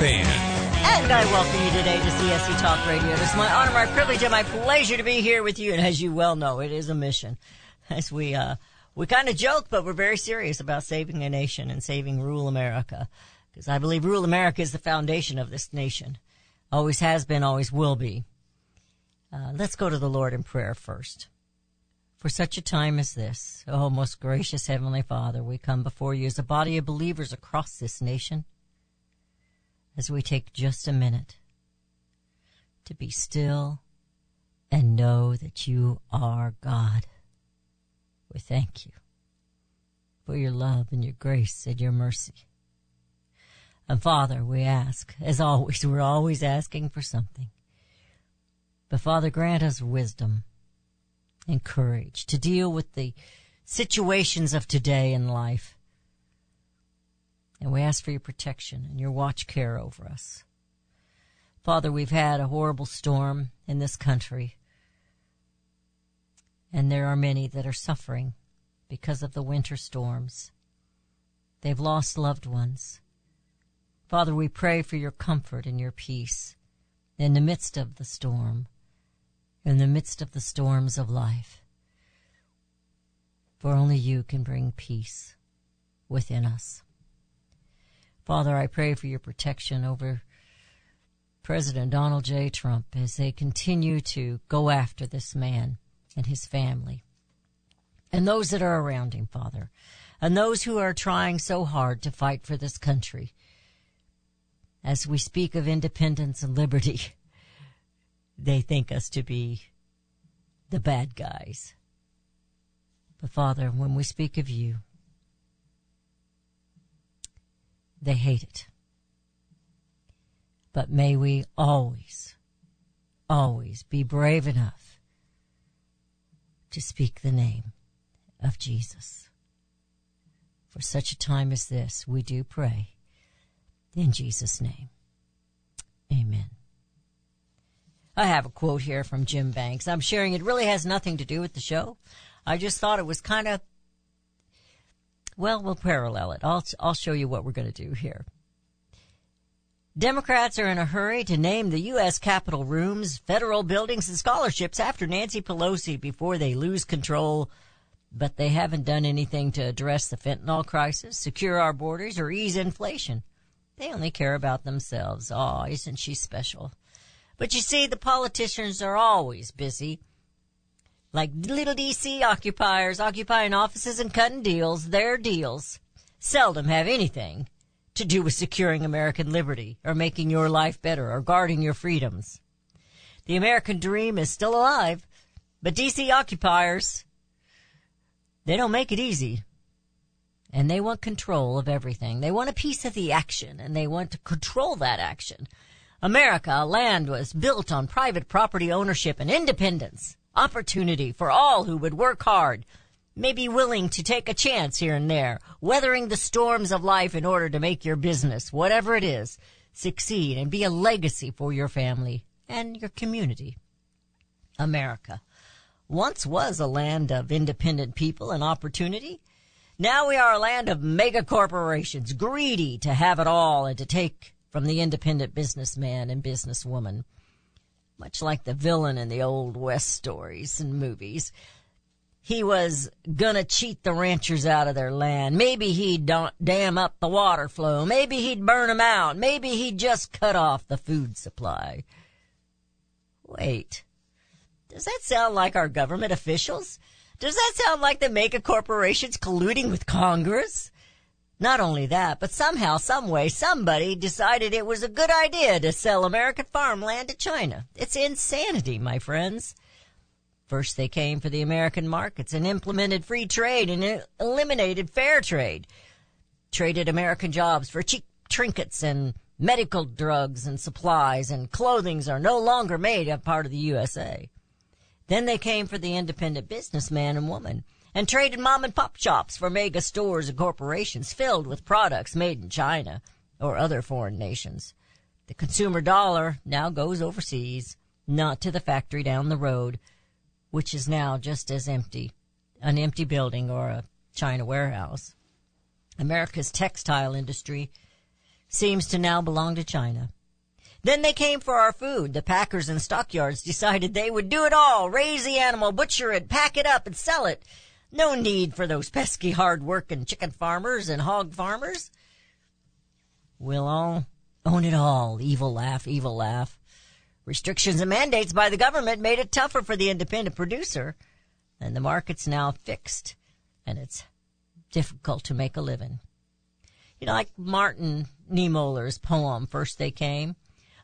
Ann. And I welcome you today to CSC Talk Radio. It is my honor, my privilege, and my pleasure to be here with you. And as you well know, it is a mission. As we, uh, we kind of joke, but we're very serious about saving a nation and saving rural America. Because I believe rural America is the foundation of this nation. Always has been, always will be. Uh, let's go to the Lord in prayer first. For such a time as this, oh most gracious Heavenly Father, we come before you as a body of believers across this nation as we take just a minute to be still and know that you are God. We thank you for your love and your grace and your mercy. And Father, we ask, as always, we're always asking for something. But Father, grant us wisdom and courage to deal with the situations of today in life. And we ask for your protection and your watch care over us. Father, we've had a horrible storm in this country. And there are many that are suffering because of the winter storms. They've lost loved ones. Father, we pray for your comfort and your peace in the midst of the storm, in the midst of the storms of life. For only you can bring peace within us. Father, I pray for your protection over President Donald J. Trump as they continue to go after this man and his family and those that are around him, Father, and those who are trying so hard to fight for this country. As we speak of independence and liberty, they think us to be the bad guys. But Father, when we speak of you, they hate it. But may we always, always be brave enough to speak the name of Jesus. For such a time as this, we do pray in Jesus' name. Amen. I have a quote here from Jim Banks. I'm sharing it really has nothing to do with the show. I just thought it was kind of well, we'll parallel it. I'll, I'll show you what we're going to do here. Democrats are in a hurry to name the U.S. Capitol rooms, federal buildings, and scholarships after Nancy Pelosi before they lose control, but they haven't done anything to address the fentanyl crisis, secure our borders, or ease inflation. They only care about themselves. Aw, oh, isn't she special? But you see, the politicians are always busy like little DC occupiers occupying offices and cutting deals, their deals seldom have anything to do with securing American liberty or making your life better or guarding your freedoms. The American dream is still alive, but DC occupiers, they don't make it easy. And they want control of everything. They want a piece of the action and they want to control that action. America, land was built on private property ownership and independence opportunity for all who would work hard, may be willing to take a chance here and there, weathering the storms of life in order to make your business, whatever it is, succeed and be a legacy for your family and your community. America once was a land of independent people and opportunity. Now we are a land of mega corporations, greedy to have it all and to take from the independent businessman and businesswoman much like the villain in the old West stories and movies. He was gonna cheat the ranchers out of their land. Maybe he'd dam up the water flow. Maybe he'd burn them out. Maybe he'd just cut off the food supply. Wait. Does that sound like our government officials? Does that sound like the mega corporations colluding with Congress? Not only that, but somehow, someway, somebody decided it was a good idea to sell American farmland to China. It's insanity, my friends. First they came for the American markets and implemented free trade and eliminated fair trade. traded American jobs for cheap trinkets and medical drugs and supplies and clothings are no longer made a part of the USA. Then they came for the independent businessman and woman and traded mom and pop shops for mega stores and corporations filled with products made in China or other foreign nations. The consumer dollar now goes overseas, not to the factory down the road, which is now just as empty, an empty building or a China warehouse. America's textile industry seems to now belong to China. Then they came for our food. The packers and stockyards decided they would do it all. Raise the animal, butcher it, pack it up, and sell it. No need for those pesky hard working chicken farmers and hog farmers. We'll all own it all. Evil laugh, evil laugh. Restrictions and mandates by the government made it tougher for the independent producer. And the market's now fixed. And it's difficult to make a living. You know, like Martin Niemöller's poem, First They Came.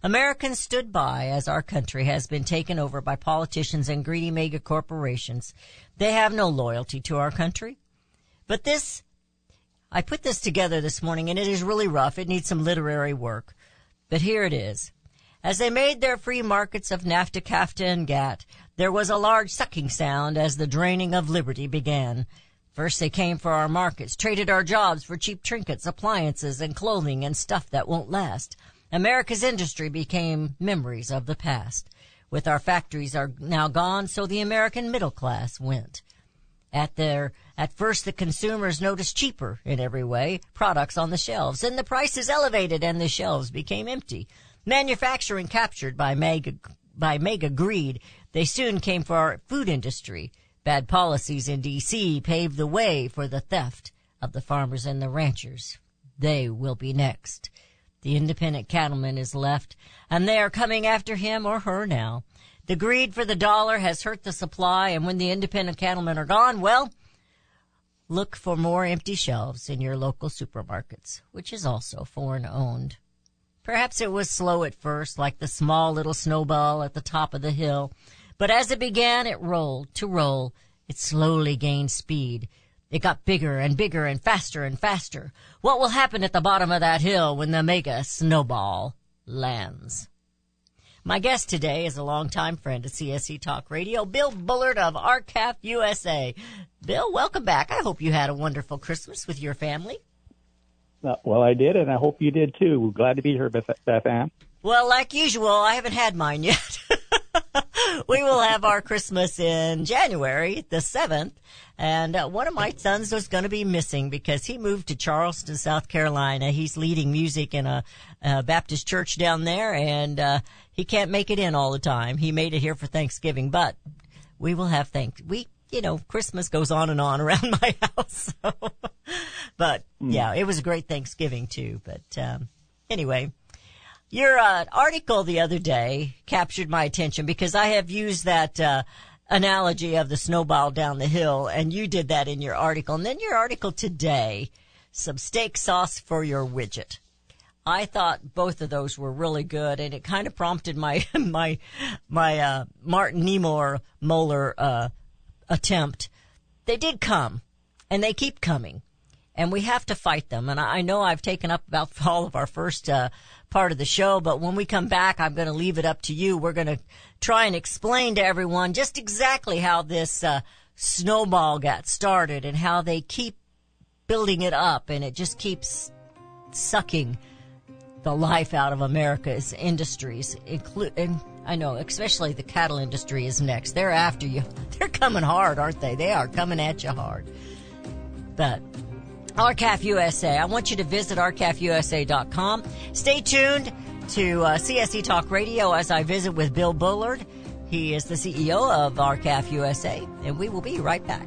Americans stood by as our country has been taken over by politicians and greedy mega corporations. They have no loyalty to our country. But this, I put this together this morning and it is really rough. It needs some literary work. But here it is. As they made their free markets of NAFTA, CAFTA, and GATT, there was a large sucking sound as the draining of liberty began. First they came for our markets, traded our jobs for cheap trinkets, appliances, and clothing and stuff that won't last. America's industry became memories of the past. With our factories are now gone, so the American middle class went. At their, at first the consumers noticed cheaper in every way products on the shelves, and the prices elevated and the shelves became empty. Manufacturing captured by mega, by mega greed, they soon came for our food industry. Bad policies in DC paved the way for the theft of the farmers and the ranchers. They will be next. The independent cattleman is left, and they are coming after him or her now. The greed for the dollar has hurt the supply, and when the independent cattlemen are gone, well, look for more empty shelves in your local supermarkets, which is also foreign owned. Perhaps it was slow at first, like the small little snowball at the top of the hill, but as it began, it rolled to roll. It slowly gained speed. It got bigger and bigger and faster and faster. What will happen at the bottom of that hill when the mega snowball lands? My guest today is a longtime friend of CSC Talk Radio, Bill Bullard of R-CALF USA. Bill, welcome back. I hope you had a wonderful Christmas with your family. Uh, well, I did, and I hope you did too. Glad to be here, Beth, Beth Ann. Well, like usual, I haven't had mine yet. we will have our Christmas in January, the 7th. And uh, one of my sons was going to be missing because he moved to Charleston, South Carolina. He's leading music in a, a Baptist church down there, and uh, he can't make it in all the time. He made it here for Thanksgiving, but we will have thanks. We, you know, Christmas goes on and on around my house. So. but yeah, it was a great Thanksgiving too. But um, anyway, your uh, article the other day captured my attention because I have used that uh, analogy of the snowball down the hill, and you did that in your article. And then your article today, some steak sauce for your widget. I thought both of those were really good, and it kind of prompted my my my uh, Martin Niemöller Moeller uh, attempt. They did come, and they keep coming, and we have to fight them. And I, know I've taken up about all of our first uh, part of the show, but when we come back, I'm going to leave it up to you. We're going to try and explain to everyone just exactly how this uh, snowball got started and how they keep building it up, and it just keeps sucking the life out of America's industries, include, I know, especially the cattle industry is next. They're after you. They're coming hard, aren't they? They are coming at you hard. But R-CALF USA, I want you to visit r-calfusa.com. Stay tuned to uh, CSC Talk Radio as I visit with Bill Bullard. He is the CEO of R-CALF USA, and we will be right back.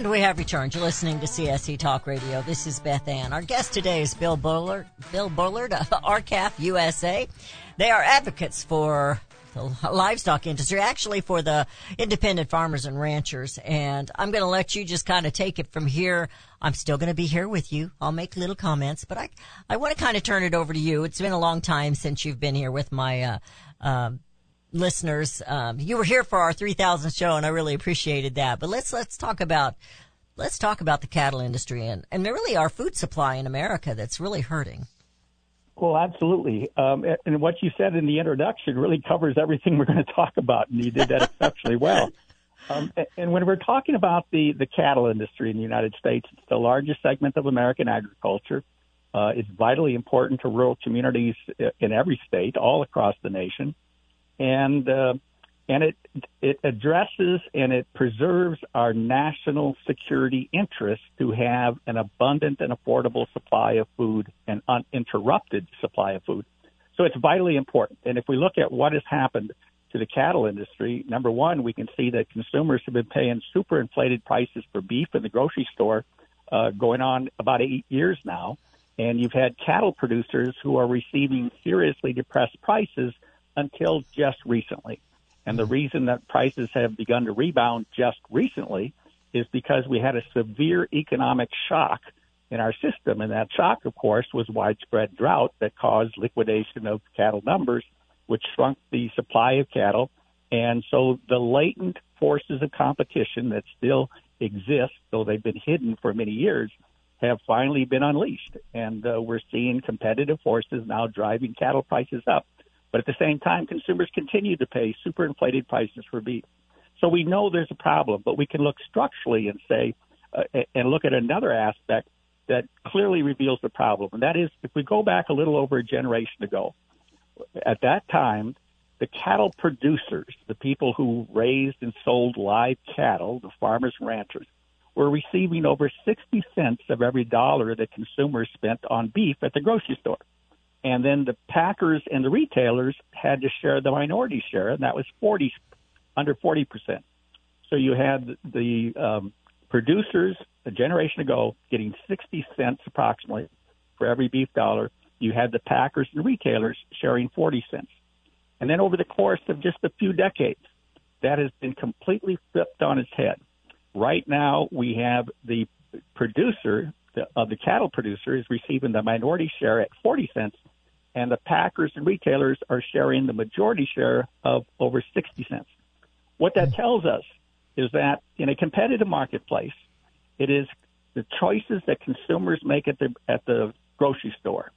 And we have returned. You're listening to CSC Talk Radio. This is Beth Ann. Our guest today is Bill Bullard, Bill Bullard of R-CALF USA. They are advocates for the livestock industry, actually for the independent farmers and ranchers. And I'm going to let you just kind of take it from here. I'm still going to be here with you. I'll make little comments, but I, I want to kind of turn it over to you. It's been a long time since you've been here with my, uh, um, listeners. Um, you were here for our 3000 show and I really appreciated that. But let's, let's talk about, let's talk about the cattle industry and, and really our food supply in America that's really hurting. Well, absolutely. Um, and what you said in the introduction really covers everything we're going to talk about, and you did that exceptionally well. Um, and when we're talking about the, the cattle industry in the United States, it's the largest segment of American agriculture. Uh, it's vitally important to rural communities in every state, all across the nation, and uh, and it it addresses and it preserves our national security interest to have an abundant and affordable supply of food and uninterrupted supply of food. So it's vitally important. And if we look at what has happened to the cattle industry, number one, we can see that consumers have been paying super inflated prices for beef in the grocery store uh, going on about eight years now. And you've had cattle producers who are receiving seriously depressed prices until just recently. And the reason that prices have begun to rebound just recently is because we had a severe economic shock in our system. And that shock, of course, was widespread drought that caused liquidation of cattle numbers, which shrunk the supply of cattle. And so the latent forces of competition that still exist, though they've been hidden for many years, have finally been unleashed. And uh, we're seeing competitive forces now driving cattle prices up. But at the same time, consumers continue to pay super inflated prices for beef. So we know there's a problem, but we can look structurally and say, uh, and look at another aspect that clearly reveals the problem. And that is, if we go back a little over a generation ago, at that time, the cattle producers, the people who raised and sold live cattle, the farmers and ranchers, were receiving over 60 cents of every dollar that consumers spent on beef at the grocery store. And then the packers and the retailers had to share the minority share, and that was 40, under 40%. So you had the um, producers a generation ago getting 60 cents approximately for every beef dollar. You had the packers and retailers sharing 40 cents. And then over the course of just a few decades, that has been completely flipped on its head. Right now, we have the producer the, of the cattle producer is receiving the minority share at 40 cents, and the packers and retailers are sharing the majority share of over 60 cents. What that tells us is that in a competitive marketplace, it is the choices that consumers make at the at the grocery store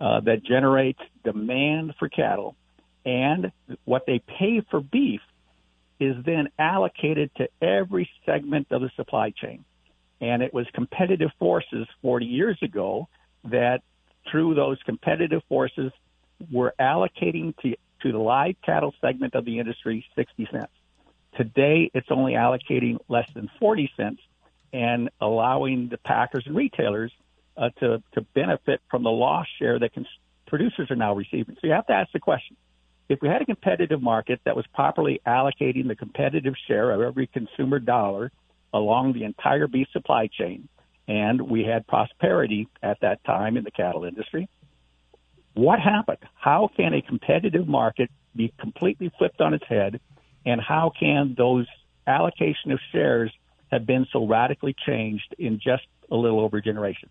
uh, that generates demand for cattle, and what they pay for beef is then allocated to every segment of the supply chain. And it was competitive forces 40 years ago that, through those competitive forces, were allocating to, to the live cattle segment of the industry 60 cents. Today, it's only allocating less than 40 cents and allowing the packers and retailers uh, to, to benefit from the loss share that producers are now receiving. So you have to ask the question if we had a competitive market that was properly allocating the competitive share of every consumer dollar along the entire beef supply chain, and we had prosperity at that time in the cattle industry, what happened? How can a competitive market be completely flipped on its head, and how can those allocation of shares have been so radically changed in just a little over a generation?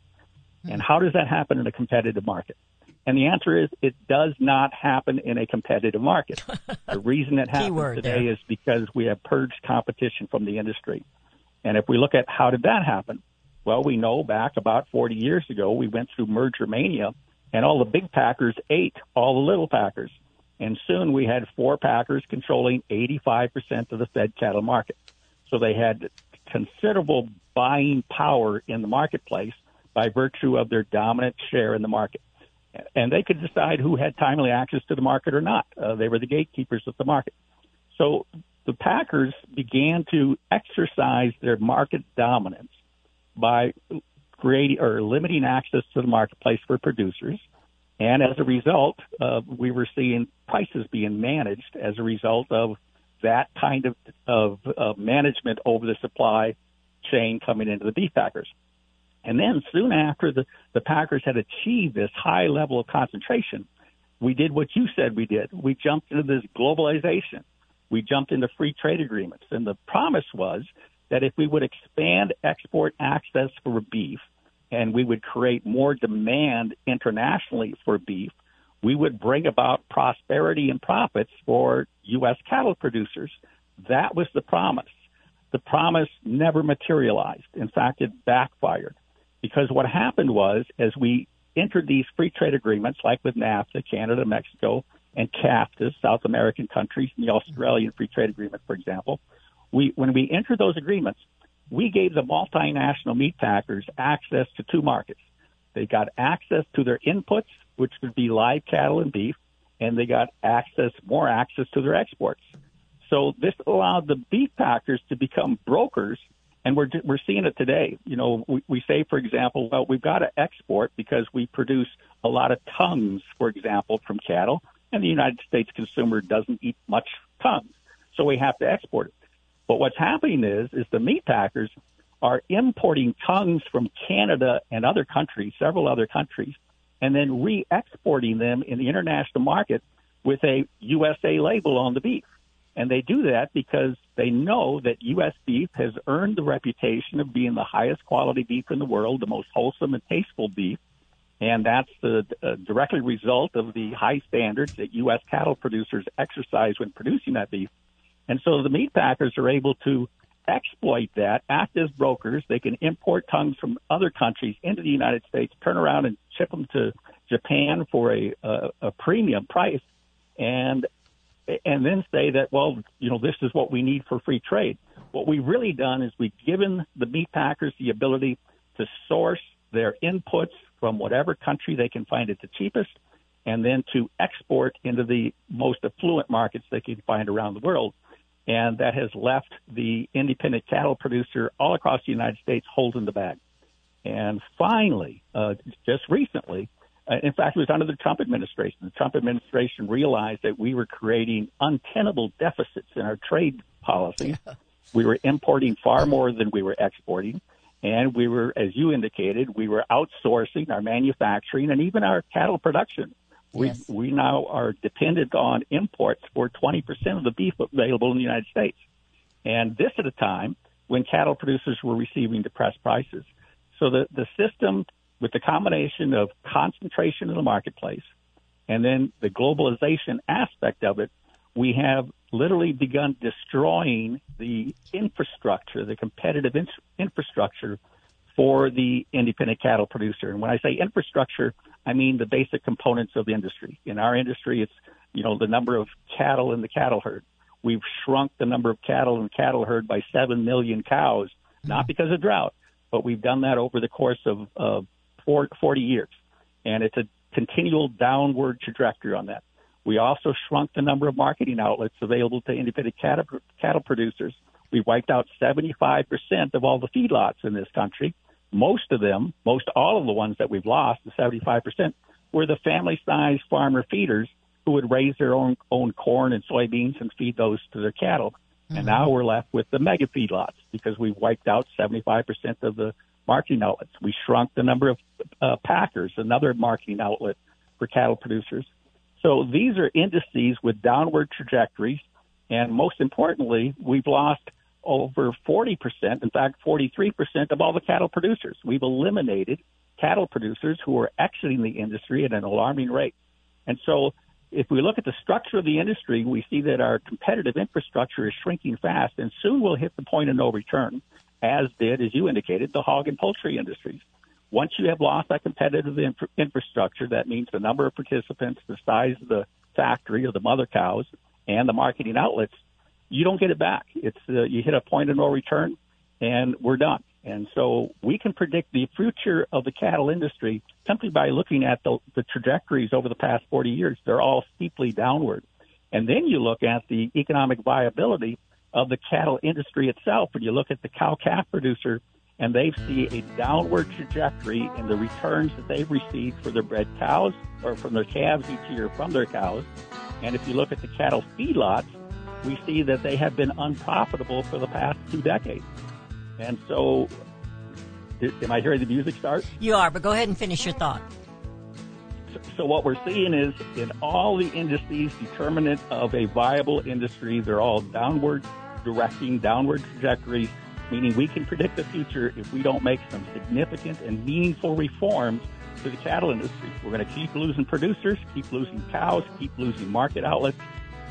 Hmm. And how does that happen in a competitive market? And the answer is it does not happen in a competitive market. the reason it happens today there. is because we have purged competition from the industry. And if we look at how did that happen? Well, we know back about 40 years ago, we went through merger mania and all the big packers ate all the little packers. And soon we had four packers controlling 85% of the fed cattle market. So they had considerable buying power in the marketplace by virtue of their dominant share in the market. And they could decide who had timely access to the market or not. Uh, they were the gatekeepers of the market. So the Packers began to exercise their market dominance by creating or limiting access to the marketplace for producers. And as a result, uh, we were seeing prices being managed as a result of that kind of, of, of management over the supply chain coming into the beef packers. And then soon after the, the Packers had achieved this high level of concentration, we did what you said we did. We jumped into this globalization. We jumped into free trade agreements. And the promise was that if we would expand export access for beef and we would create more demand internationally for beef, we would bring about prosperity and profits for U.S. cattle producers. That was the promise. The promise never materialized. In fact, it backfired because what happened was as we entered these free trade agreements, like with NAFTA, Canada, Mexico, and CAFTA, South American countries, and the Australian Free Trade Agreement, for example, we when we entered those agreements, we gave the multinational meat packers access to two markets. They got access to their inputs, which would be live cattle and beef, and they got access, more access to their exports. So this allowed the beef packers to become brokers, and we're we're seeing it today. You know, we, we say, for example, well, we've got to export because we produce a lot of tongues, for example, from cattle, and the United States consumer doesn't eat much tongues, so we have to export it. But what's happening is, is the meat packers are importing tongues from Canada and other countries, several other countries, and then re-exporting them in the international market with a USA label on the beef. And they do that because they know that U.S. beef has earned the reputation of being the highest quality beef in the world, the most wholesome and tasteful beef. And that's the uh, directly result of the high standards that U.S. cattle producers exercise when producing that beef. And so the meat packers are able to exploit that, act as brokers. They can import tongues from other countries into the United States, turn around and ship them to Japan for a, a, a premium price, and and then say that well, you know, this is what we need for free trade. What we've really done is we've given the meat packers the ability to source their inputs from whatever country they can find it the cheapest, and then to export into the most affluent markets they can find around the world. And that has left the independent cattle producer all across the United States holding the bag. And finally, uh, just recently, uh, in fact, it was under the Trump administration. The Trump administration realized that we were creating untenable deficits in our trade policy. We were importing far more than we were exporting. And we were, as you indicated, we were outsourcing our manufacturing and even our cattle production. We, Yes. we now are dependent on imports for 20% of the beef available in the United States. And this at a time when cattle producers were receiving depressed prices. So the, the system with the combination of concentration in the marketplace and then the globalization aspect of it, we have literally begun destroying the infrastructure, the competitive in- infrastructure for the independent cattle producer. And when I say infrastructure, I mean the basic components of the industry. In our industry, it's you know the number of cattle in the cattle herd. We've shrunk the number of cattle in the cattle herd by seven million cows, not hmm. because of drought, but we've done that over the course of, of four, 40 years, and it's a continual downward trajectory on that. We also shrunk the number of marketing outlets available to independent cattle, cattle producers. We wiped out 75% of all the feedlots in this country. Most of them, most all of the ones that we've lost, the 75%, were the family-sized farmer feeders who would raise their own own corn and soybeans and feed those to their cattle. And now we're left with the mega feedlots because we've wiped out 75% of the marketing outlets. We shrunk the number of uh, packers, another marketing outlet for cattle producers. So these are indices with downward trajectories. And most importantly, we've lost over 40%, in fact, 43% of all the cattle producers. We've eliminated cattle producers who are exiting the industry at an alarming rate. And so if we look at the structure of the industry, we see that our competitive infrastructure is shrinking fast, and soon we'll hit the point of no return, as did, as you indicated, the hog and poultry industries. Once you have lost that competitive infra- infrastructure, that means the number of participants, the size of the factory or the mother cows, and the marketing outlets, you don't get it back. It's uh, you hit a point of no return, and we're done. And so we can predict the future of the cattle industry simply by looking at the, the trajectories over the past 40 years. They're all steeply downward. And then you look at the economic viability of the cattle industry itself, and you look at the cow calf producer, and they see a downward trajectory in the returns that they've received for their bred cows or from their calves each year from their cows. And if you look at the cattle feedlots, we see that they have been unprofitable for the past two decades. And so, am I hearing the music start? You are, but go ahead and finish your thought. So what we're seeing is in all the indices determinant of a viable industry, they're all downward directing, downward trajectories, meaning we can predict the future if we don't make some significant and meaningful reforms to the cattle industry. We're going to keep losing producers, keep losing cows, keep losing market outlets,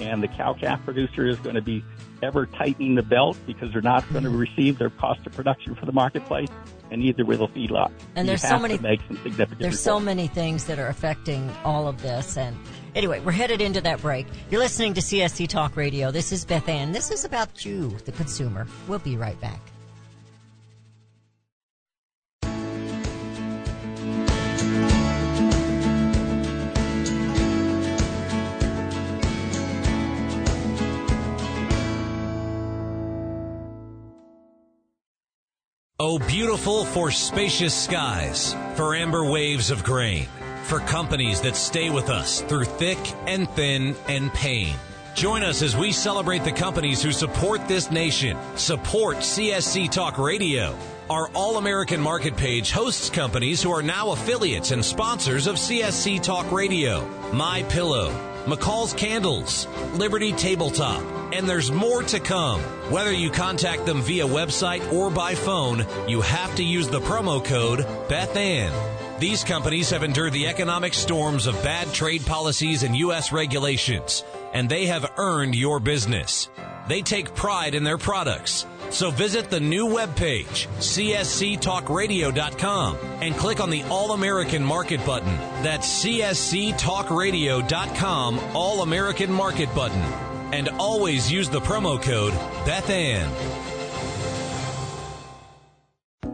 and the cow calf producer is going to be ever tightening the belt because they're not going to receive their cost of production for the marketplace, and neither will the feedlot. And You there's so many- to make some significant There's so many things that are affecting all of this. And anyway, we're headed into that break. You're listening to CSC Talk Radio. This is Beth Ann. This is about you, the consumer. We'll be right back. Oh, beautiful for spacious skies, for amber waves of grain, for companies that stay with us through thick and thin and pain. Join us as we celebrate the companies who support this nation. Support CSC Talk Radio. Our All American Market page hosts companies who are now affiliates and sponsors of CSC Talk Radio. My Pillow, McCall's Candles, Liberty Tabletop, and there's more to come. Whether you contact them via website or by phone, you have to use the promo code BethAnn. These companies have endured the economic storms of bad trade policies and U.S. regulations, and they have earned your business. They take pride in their products. So visit the new webpage, csctalkradio.com, and click on the All American Market button. That's csctalkradio.com, All American Market button. And always use the promo code BethAnn.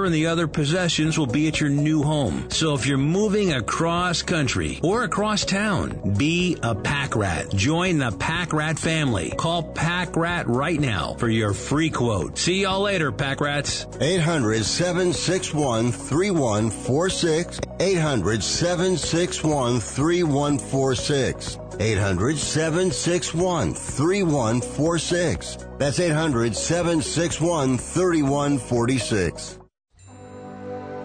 furniture and the other possessions will be at your new home. So if you're moving across country or across town, be a pack rat. Join the pack rat family. Call pack rat right now for your free quote. See y'all later, pack rats. 800 761 3146. 800 761 3146. 800 761 3146. That's 800 761 3146.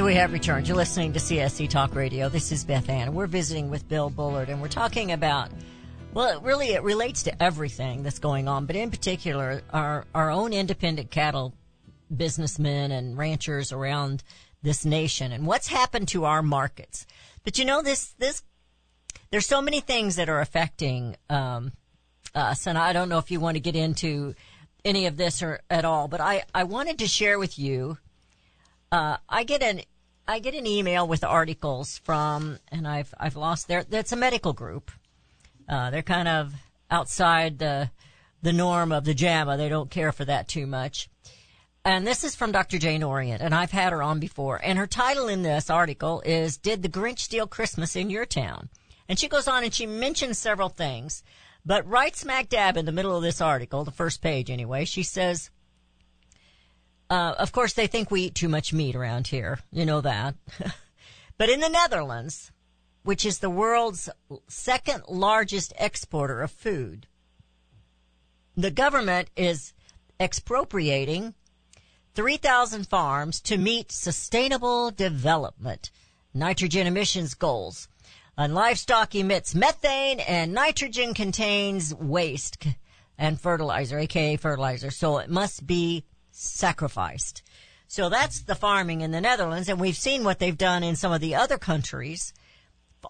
And we have returned. You're listening to CSC Talk Radio. This is Beth Ann. We're visiting with Bill Bullard, and we're talking about, well, it really, it relates to everything that's going on, but in particular, our, our own independent cattle businessmen and ranchers around this nation and what's happened to our markets. But you know, this, this, there's so many things that are affecting, um, us, and I don't know if you want to get into any of this or at all, but I, I wanted to share with you uh, I get an I get an email with articles from, and I've I've lost their. That's a medical group. Uh, they're kind of outside the the norm of the JAMA. They don't care for that too much. And this is from Dr. Jane Orient, and I've had her on before. And her title in this article is "Did the Grinch Steal Christmas in Your Town?" And she goes on and she mentions several things, but right smack dab in the middle of this article, the first page anyway, she says. Uh, of course, they think we eat too much meat around here. You know that. but in the Netherlands, which is the world's second largest exporter of food, the government is expropriating 3,000 farms to meet sustainable development, nitrogen emissions goals. And livestock emits methane and nitrogen contains waste and fertilizer, aka fertilizer. So it must be sacrificed. So that's the farming in the Netherlands, and we've seen what they've done in some of the other countries,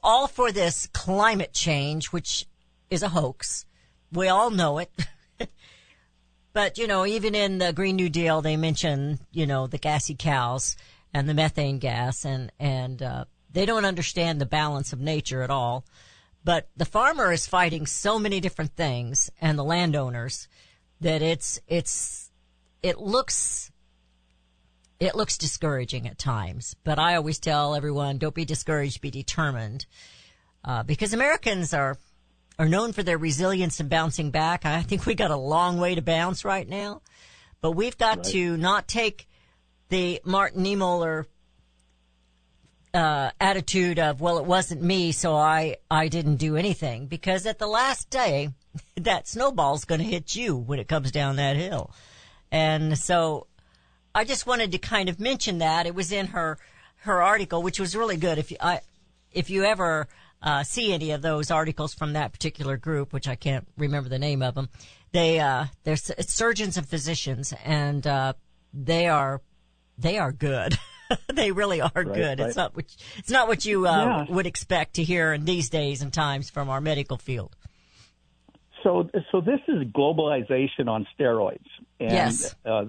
all for this climate change, which is a hoax. we all know it. but, you know, even in the Green New Deal, they mention, you know, the gassy cows and the methane gas and, and, uh, they don't understand the balance of nature at all. But the farmer is fighting so many different things and the landowners that it's, it's, it looks, it looks discouraging at times. But I always tell everyone, don't be discouraged, be determined. Uh, because Americans are, are known for their resilience and bouncing back. I think we got a long way to bounce right now, but we've got Right. to not take the Martin Niemöller uh, attitude of, well, it wasn't me, so I, I didn't do anything. Because at the last day, that snowball's going to hit you when it comes down that hill. And so I just wanted to kind of mention that. It was in her, her article, which was really good. If you, I, if you ever, uh, see any of those articles from that particular group, which I can't remember the name of them, they, uh, they're it's surgeons and physicians and, uh, they are, they are good. they really are Right, good. right. It's not what, it's not what you, uh, Yeah. would expect to hear in these days and times from our medical field. So, so this is globalization on steroids. And, Yes. Uh,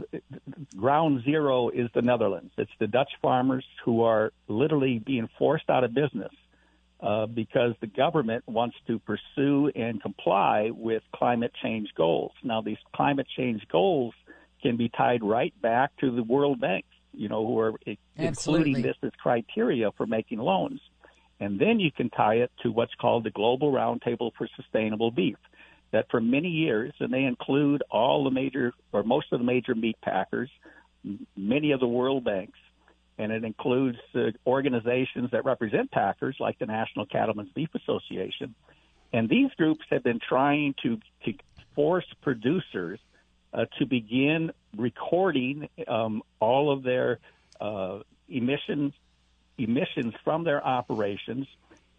ground zero is the Netherlands. It's the Dutch farmers who are literally being forced out of business uh, because the government wants to pursue and comply with climate change goals. Now, these climate change goals can be tied right back to the World Bank, you know, who are Absolutely. including this as criteria for making loans. And then you can tie it to what's called the Global Roundtable for Sustainable Beef. That for many years, and they include all the major or most of the major meat packers, many of the world banks, and it includes organizations that represent packers like the National Cattlemen's Beef Association. And these groups have been trying to, to force producers uh, to begin recording um, all of their uh, emissions emissions from their operations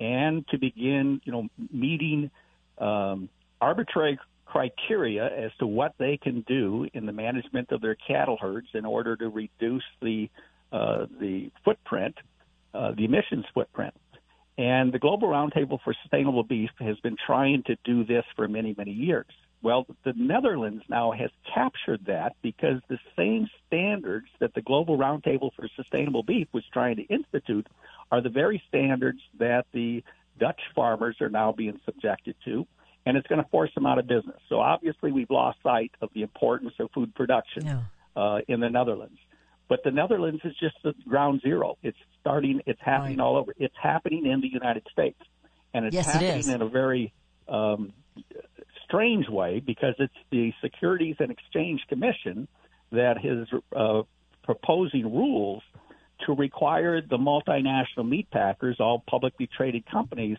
and to begin, you know, meeting um, arbitrary criteria as to what they can do in the management of their cattle herds in order to reduce the uh, the footprint, uh, the emissions footprint. And the Global Roundtable for Sustainable Beef has been trying to do this for many, many years. Well, the Netherlands now has captured that because the same standards that the Global Roundtable for Sustainable Beef was trying to institute are the very standards that the Dutch farmers are now being subjected to, and it's going to force them out of business. So obviously, we've lost sight of the importance of food production uh, in the Netherlands. But the Netherlands is just the ground zero. It's starting. It's happening all over. It's happening in the United States, and it's Yes, happening is. in a very um, strange way because it's the Securities and Exchange Commission that is uh, proposing rules to require the multinational meat packers, all publicly traded companies,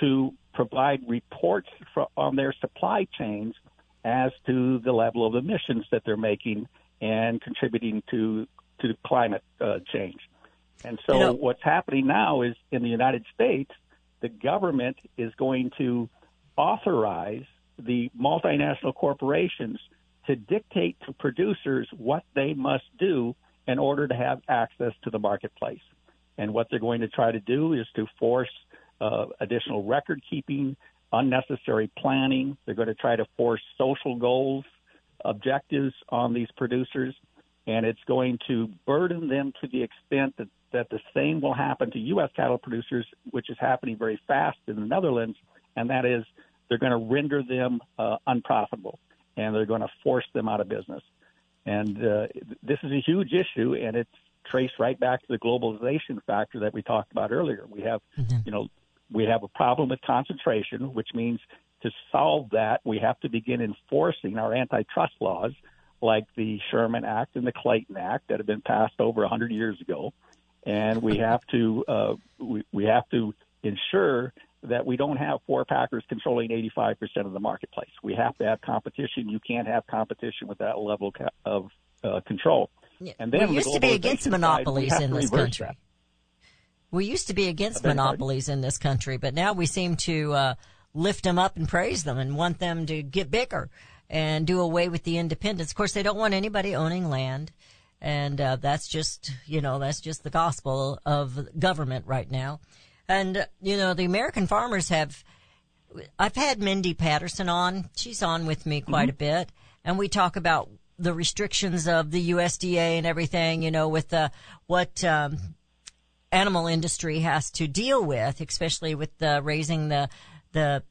to provide reports fro- on their supply chains as to the level of emissions that they're making and contributing to to climate uh, change. And so You know- what's happening now is in the United States, the government is going to authorize the multinational corporations to dictate to producers what they must do in order to have access to the marketplace. And what they're going to try to do is to force uh, additional record keeping, unnecessary planning. They're going to try to force social goals, objectives on these producers, and it's going to burden them to the extent that, that the same will happen to U.S. cattle producers, which is happening very fast in the Netherlands, and that is they're going to render them uh, unprofitable and they're going to force them out of business. And uh, this is a huge issue, and it's traced right back to the globalization factor that we talked about earlier. We have, you know, we have a problem with concentration, which means to solve that, we have to begin enforcing our antitrust laws, like the Sherman Act and the Clayton Act that have been passed over 100 years ago, and we have to uh, we, we have to ensure that we don't have four packers controlling 85% of the marketplace. We have to have competition. You can't have competition with that level of uh, control. And then we used to be against side, monopolies in this country. that. We used to be against beg your pardon? monopolies in this country, but now we seem to uh, lift them up and praise them and want them to get bigger and do away with the independence. Of course, they don't want anybody owning land, and uh, that's just you know that's just the gospel of government right now. And uh, you know the American farmers have I've had Mindy Patterson on. She's on with me quite a bit, and we talk about the restrictions of the USDA and everything. You know, with the what um, animal industry has to deal with, especially with the raising the the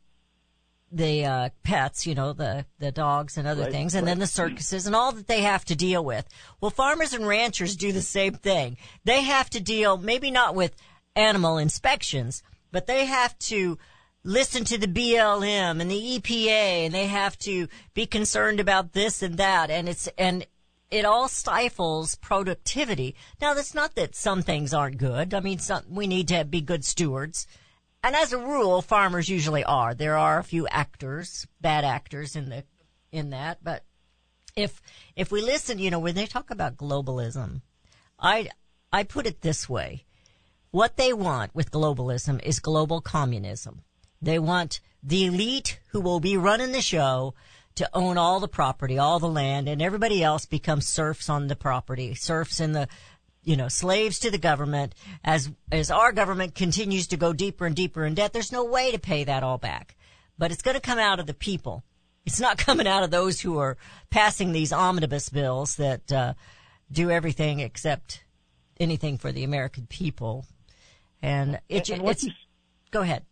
the uh, pets, you know, the the dogs and other Right, things, and then the circuses and all that they have to deal with. Well, farmers and ranchers do the same thing. They have to deal maybe not with animal inspections, but they have to listen to the BLM and the EPA, and they have to be concerned about this and that, and it's and it all stifles productivity. Now, that's not that some things aren't good. I mean, some, we need to be good stewards. And as a rule, farmers usually are. There are a few actors, bad actors in the, in that. But if, if we listen, you know, when they talk about globalism, I, I put it this way. What they want with globalism is global communism. They want the elite who will be running the show to own all the property, all the land, and everybody else becomes serfs on the property, serfs in the, you know, slaves to the government. As, as our government continues to go deeper and deeper in debt, there's no way to pay that all back. But it's going to come out of the people. It's not coming out of those who are passing these omnibus bills that, uh, do everything except anything for the American people. And it, And- it's, you- go ahead.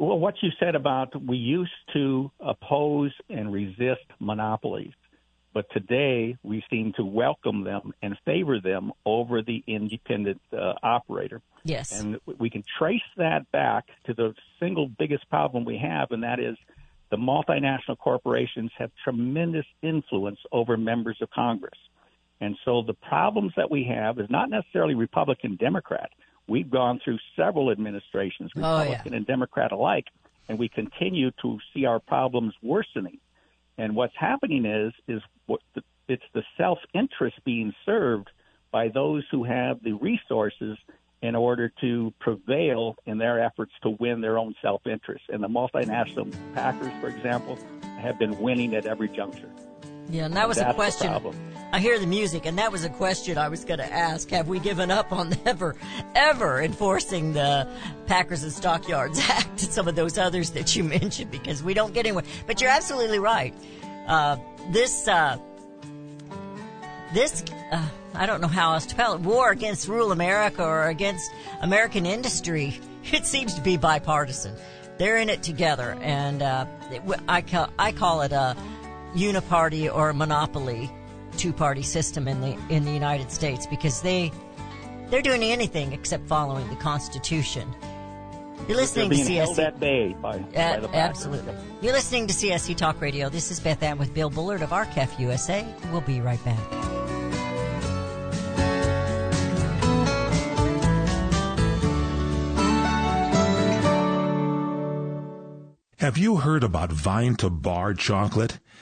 Well, what you said about we used to oppose and resist monopolies, but today we seem to welcome them and favor them over the independent uh, operator. Yes. And we can trace that back to the single biggest problem we have, and that is the multinational corporations have tremendous influence over members of Congress. And so the problems that we have is not necessarily Republican Democrat. We've gone through several administrations, Oh, yeah. Republican and Democrat alike, and we continue to see our problems worsening. And what's happening is is what the, it's the self interest being served by those who have the resources in order to prevail in their efforts to win their own self interest. And the multinational Packers, for example, have been winning at every juncture. Yeah, and that was That's a question. I hear the music, and that was a question I was going to ask. Have we given up on ever, ever enforcing the Packers and Stockyards Act and some of those others that you mentioned? Because we don't get anywhere. But you're absolutely right. Uh, this, uh, this, uh, I don't know how else to call it, war against rural America or against American industry, it seems to be bipartisan. They're in it together, and uh, it, I, call, I call it a uniparty or monopoly two-party system in the in the United States because they they're doing anything except following the Constitution. You're They're listening to being held CSC. at bay by, by Uh, the absolutely. You're listening to CSC Talk Radio. This is Beth Ann with Bill Bullard of R-CALF USA. We'll be right back. Have you heard about Vine to Bar chocolate?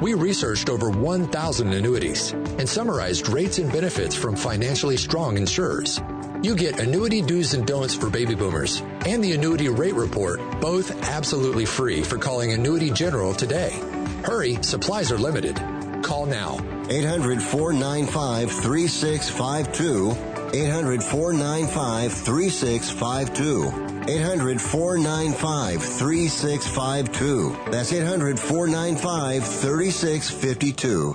We researched over 1,000 annuities and summarized rates and benefits from financially strong insurers. You get annuity do's and don'ts for baby boomers and the annuity rate report, both absolutely free for calling Annuity General today. Hurry, supplies are limited. Call now. 800 495 3652. 800 495 3652. 800 495 3652. That's 800 495 3652.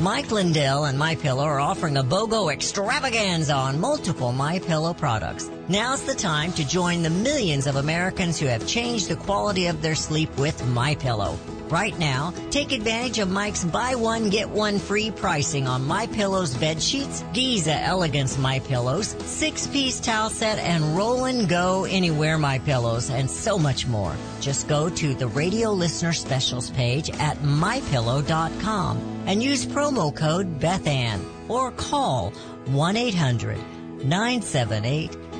Mike Lindell and My Pillow are offering a BOGO extravaganza on multiple My Pillow products. Now's the time to join the millions of Americans who have changed the quality of their sleep with My Pillow. Right now, take advantage of Mike's buy one get one free pricing on My Pillow's bed sheets, Giza Elegance My Pillows, six-piece towel set, and Roll and Go Anywhere My Pillows, and so much more. Just go to the radio listener specials page at mypillow.com and use promo code BethAnn or call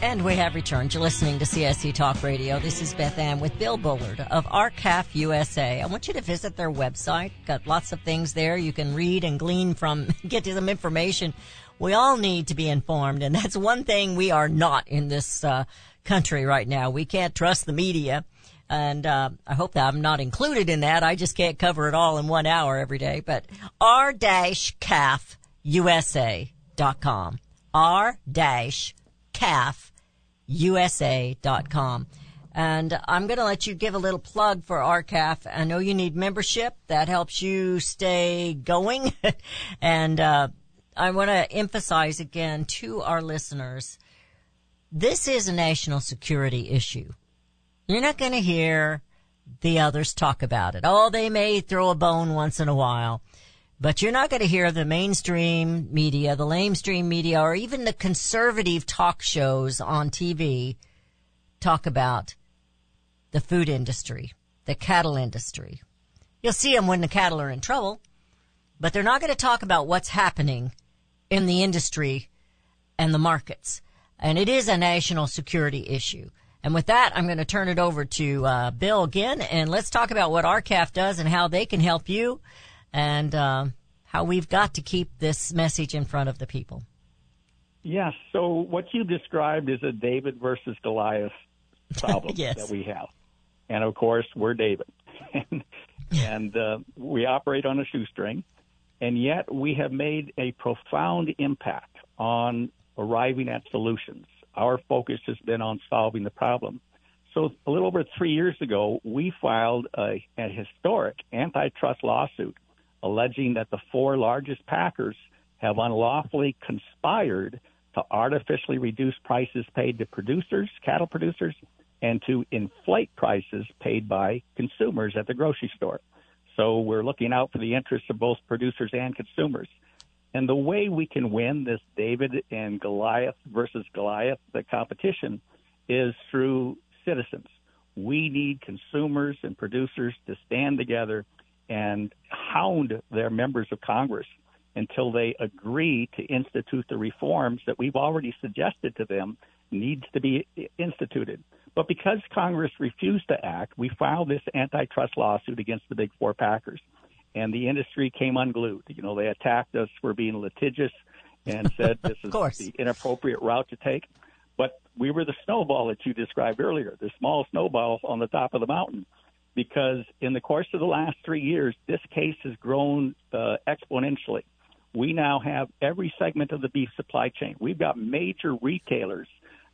And we have returned. You're listening to CSC Talk Radio. This is Beth Ann with Bill Bullard of R-CALF USA. I want you to visit their website. Got lots of things there you can read and glean from, get to some information. We all need to be informed, and that's one thing we are not in this uh, country right now. We can't trust the media, and uh, I hope that I'm not included in that. I just can't cover it all in one hour every day. But r-calfusa.com. r-calf usa.com. And I'm going to let you give a little plug for R-CALF. I know you need membership. That helps you stay going. and uh, I want to emphasize again to our listeners, this is a national security issue. You're not going to hear the others talk about it. Oh, they may throw a bone once in a while. But you're not going to hear the mainstream media, the lamestream media, or even the conservative talk shows on TV talk about the food industry, the cattle industry. You'll see them when the cattle are in trouble, but they're not going to talk about what's happening in the industry and the markets. And it is a national security issue. And with that, I'm going to turn it over to uh, Bill again, and let's talk about what R-CALF does and how they can help you and um, how we've got to keep this message in front of the people. Yes. So what you described is a David versus Goliath problem Yes. that we have, and of course we're David, and, and uh, we operate on a shoestring, and yet we have made a profound impact on arriving at solutions. Our focus has been on solving the problem. So a little over three years ago, we filed a, a historic antitrust lawsuit alleging that the four largest packers have unlawfully conspired to artificially reduce prices paid to producers, cattle producers, and to inflate prices paid by consumers at the grocery store. So we're looking out for the interests of both producers and consumers. And the way we can win this David and Goliath versus Goliath the competition is through citizens. We need consumers and producers to stand together and hound their members of Congress until they agree to institute the reforms that we've already suggested to them needs to be instituted. But because Congress refused to act, we filed this antitrust lawsuit against the big four packers. and the industry came unglued. You know, they attacked us for being litigious and said this is the inappropriate route to take. But we were the snowball that you described earlier, the small snowball on the top of the mountain, because in the course of the last three years, this case has grown uh, exponentially. We now have every segment of the beef supply chain. We've got major retailers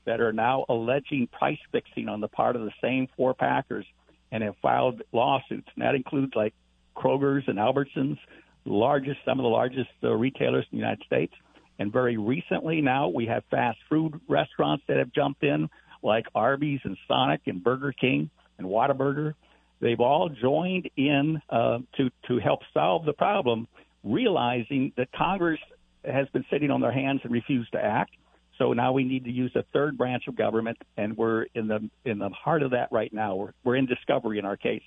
that are now alleging price fixing on the part of the same four packers and have filed lawsuits. And that includes like Kroger's and Albertsons, largest, some of the largest uh, retailers in the United States. And very recently now we have fast food restaurants that have jumped in, like Arby's and Sonic and Burger King and Whataburger. They've all joined in uh, to to help solve the problem, realizing that Congress has been sitting on their hands and refused to act. So now we need to use a third branch of government, and we're in the in the heart of that right now. We're we're in discovery in our case,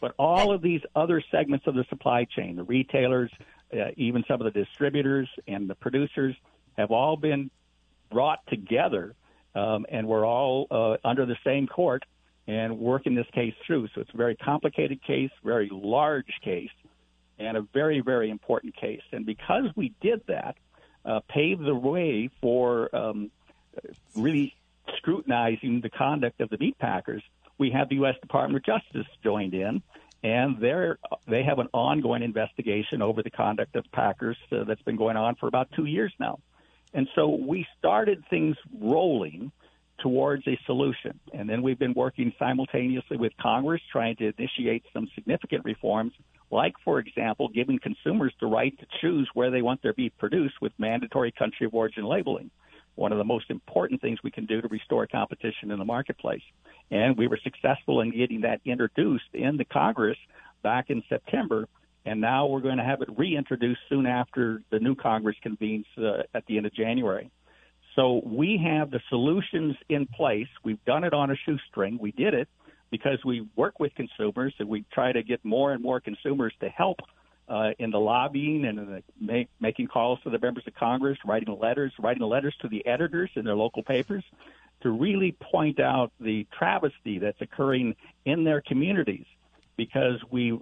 but all of these other segments of the supply chain, the retailers, uh, even some of the distributors and the producers, have all been brought together, um, and we're all uh, under the same court and working this case through. So it's a very complicated case, very large case, and a very very important case. And because we did that uh, paved the way for um, really scrutinizing the conduct of the meat packers. We have the U.S. Department of Justice joined in, and they're they have an ongoing investigation over the conduct of packers uh, that's been going on for about two years now. And so we started things rolling towards a solution, and then we've been working simultaneously with Congress trying to initiate some significant reforms like, for example, giving consumers the right to choose where they want their beef produced with mandatory country of origin labeling. One of the most important things we can do to restore competition in the marketplace. And we were successful in getting that introduced in the Congress back in September. And now we're going to have it reintroduced soon after the new Congress convenes uh, at the end of January. So we have the solutions in place. We've done it on a shoestring. We did it because we work with consumers and we try to get more and more consumers to help uh, in the lobbying and the make, making calls to the members of Congress, writing letters, writing letters to the editors in their local papers to really point out the travesty that's occurring in their communities because we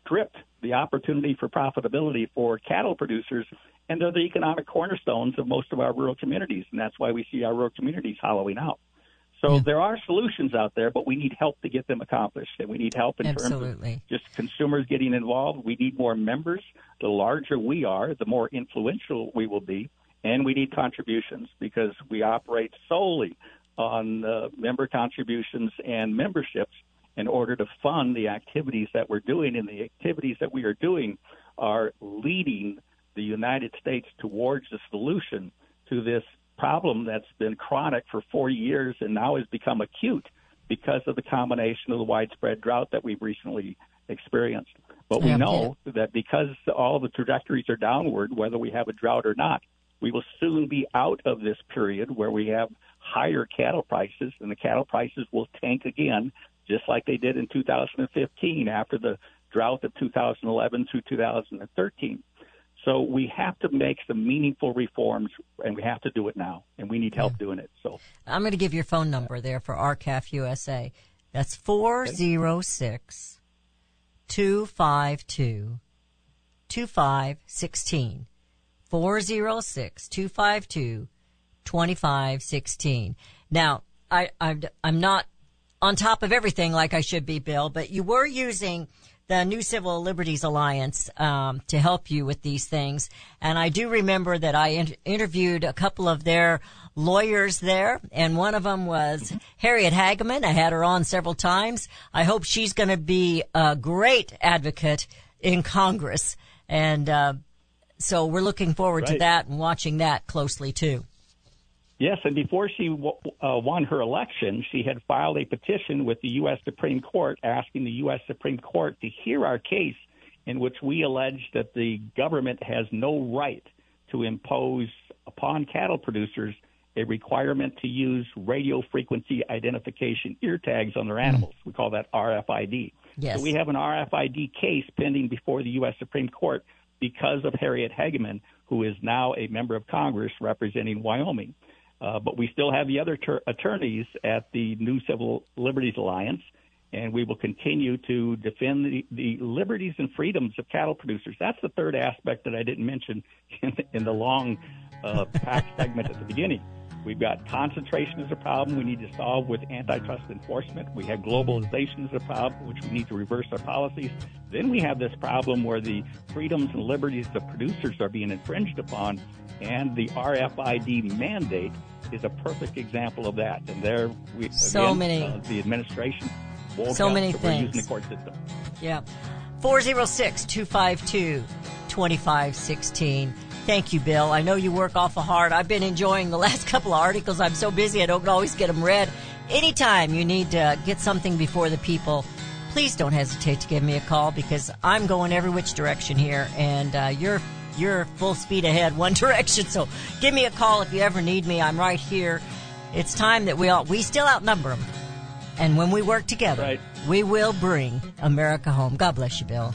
stripped the opportunity for profitability for cattle producers and they're the economic cornerstones of most of our rural communities and that's why we see our rural communities hollowing out. So yeah. there are solutions out there, but we need help to get them accomplished. And we need help in Absolutely. terms of just consumers getting involved. We need more members. The larger we are, the more influential we will be. And we need contributions because we operate solely on uh, member contributions and memberships in order to fund the activities that we're doing. And the activities that we are doing are leading the United States towards a solution to this problem that's been chronic for 40 years and now has become acute because of the combination of the widespread drought that we've recently experienced. But we know that because all the trajectories are downward, whether we have a drought or not, we will soon be out of this period where we have higher cattle prices, and the cattle prices will tank again, just like they did in 2015 after the drought of 2011 through 2013. So we have to make some meaningful reforms, and we have to do it now, and we need help yeah. doing it. So I'm going to give your phone number there for R-CALF USA. That's four zero six two five two two five sixteen. 406 252 2516. Now, I, I'm, I'm not on top of everything like I should be, Bill, but you were using the New Civil Liberties Alliance um, to help you with these things. And I do remember that I in- interviewed a couple of their lawyers there, and one of them was Harriet Hageman. I had her on several times. I hope she's going to be a great advocate in Congress. And uh, so we're looking forward right. to that and watching that closely too. Yes, and before she uh, won her election, she had filed a petition with the U.S. Supreme Court asking the U.S. Supreme Court to hear our case in which we allege that the government has no right to impose upon cattle producers a requirement to use radio frequency identification ear tags on their mm. animals. Mm. We call that RFID. Yes. So we have an RFID case pending before the U.S. Supreme Court because of Harriet Hageman, who is now a member of Congress representing Wyoming. Uh, but we still have the other ter- attorneys at the New Civil Liberties Alliance, and we will continue to defend the, the liberties and freedoms of cattle producers. That's the third aspect that I didn't mention in the, in the long uh, pack segment at the beginning. We've got concentration as a problem we need to solve with antitrust enforcement. We have globalization as a problem, which we need to reverse our policies. Then we have this problem where the freedoms and liberties of producers are being infringed upon, and the RFID mandate is a perfect example of that. And there, we So again, many- uh, the administration So many we're using things. the court system. Yeah. 406 252 2516. Thank you, Bill. I know you work awful hard. I've been enjoying the last couple of articles. I'm so busy, I don't always get them read. Anytime you need to get something before the people, please don't hesitate to give me a call because I'm going every which direction here, and uh, you're you're full speed ahead one direction. So give me a call if you ever need me. I'm right here. It's time that we all we still outnumber them, and when we work together, we will bring America home. God bless you, Bill.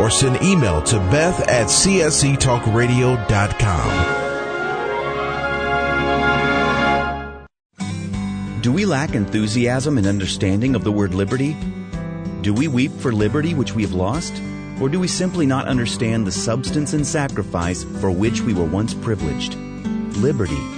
Or send email to beth at csctalkradio.com. Do we lack enthusiasm and understanding of the word liberty? Do we weep for liberty which we have lost? Or do we simply not understand the substance and sacrifice for which we were once privileged? Liberty.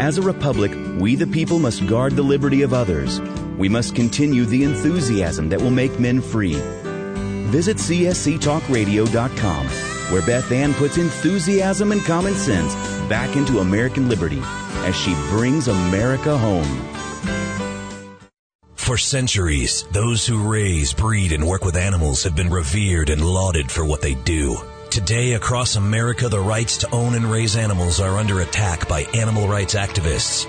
As a republic, we the people must guard the liberty of others. We must continue the enthusiasm that will make men free. Visit csctalkradio.com, where Beth Ann puts enthusiasm and common sense back into American liberty as she brings America home. For centuries, those who raise, breed, and work with animals have been revered and lauded for what they do. Today, across America, the rights to own and raise animals are under attack by animal rights activists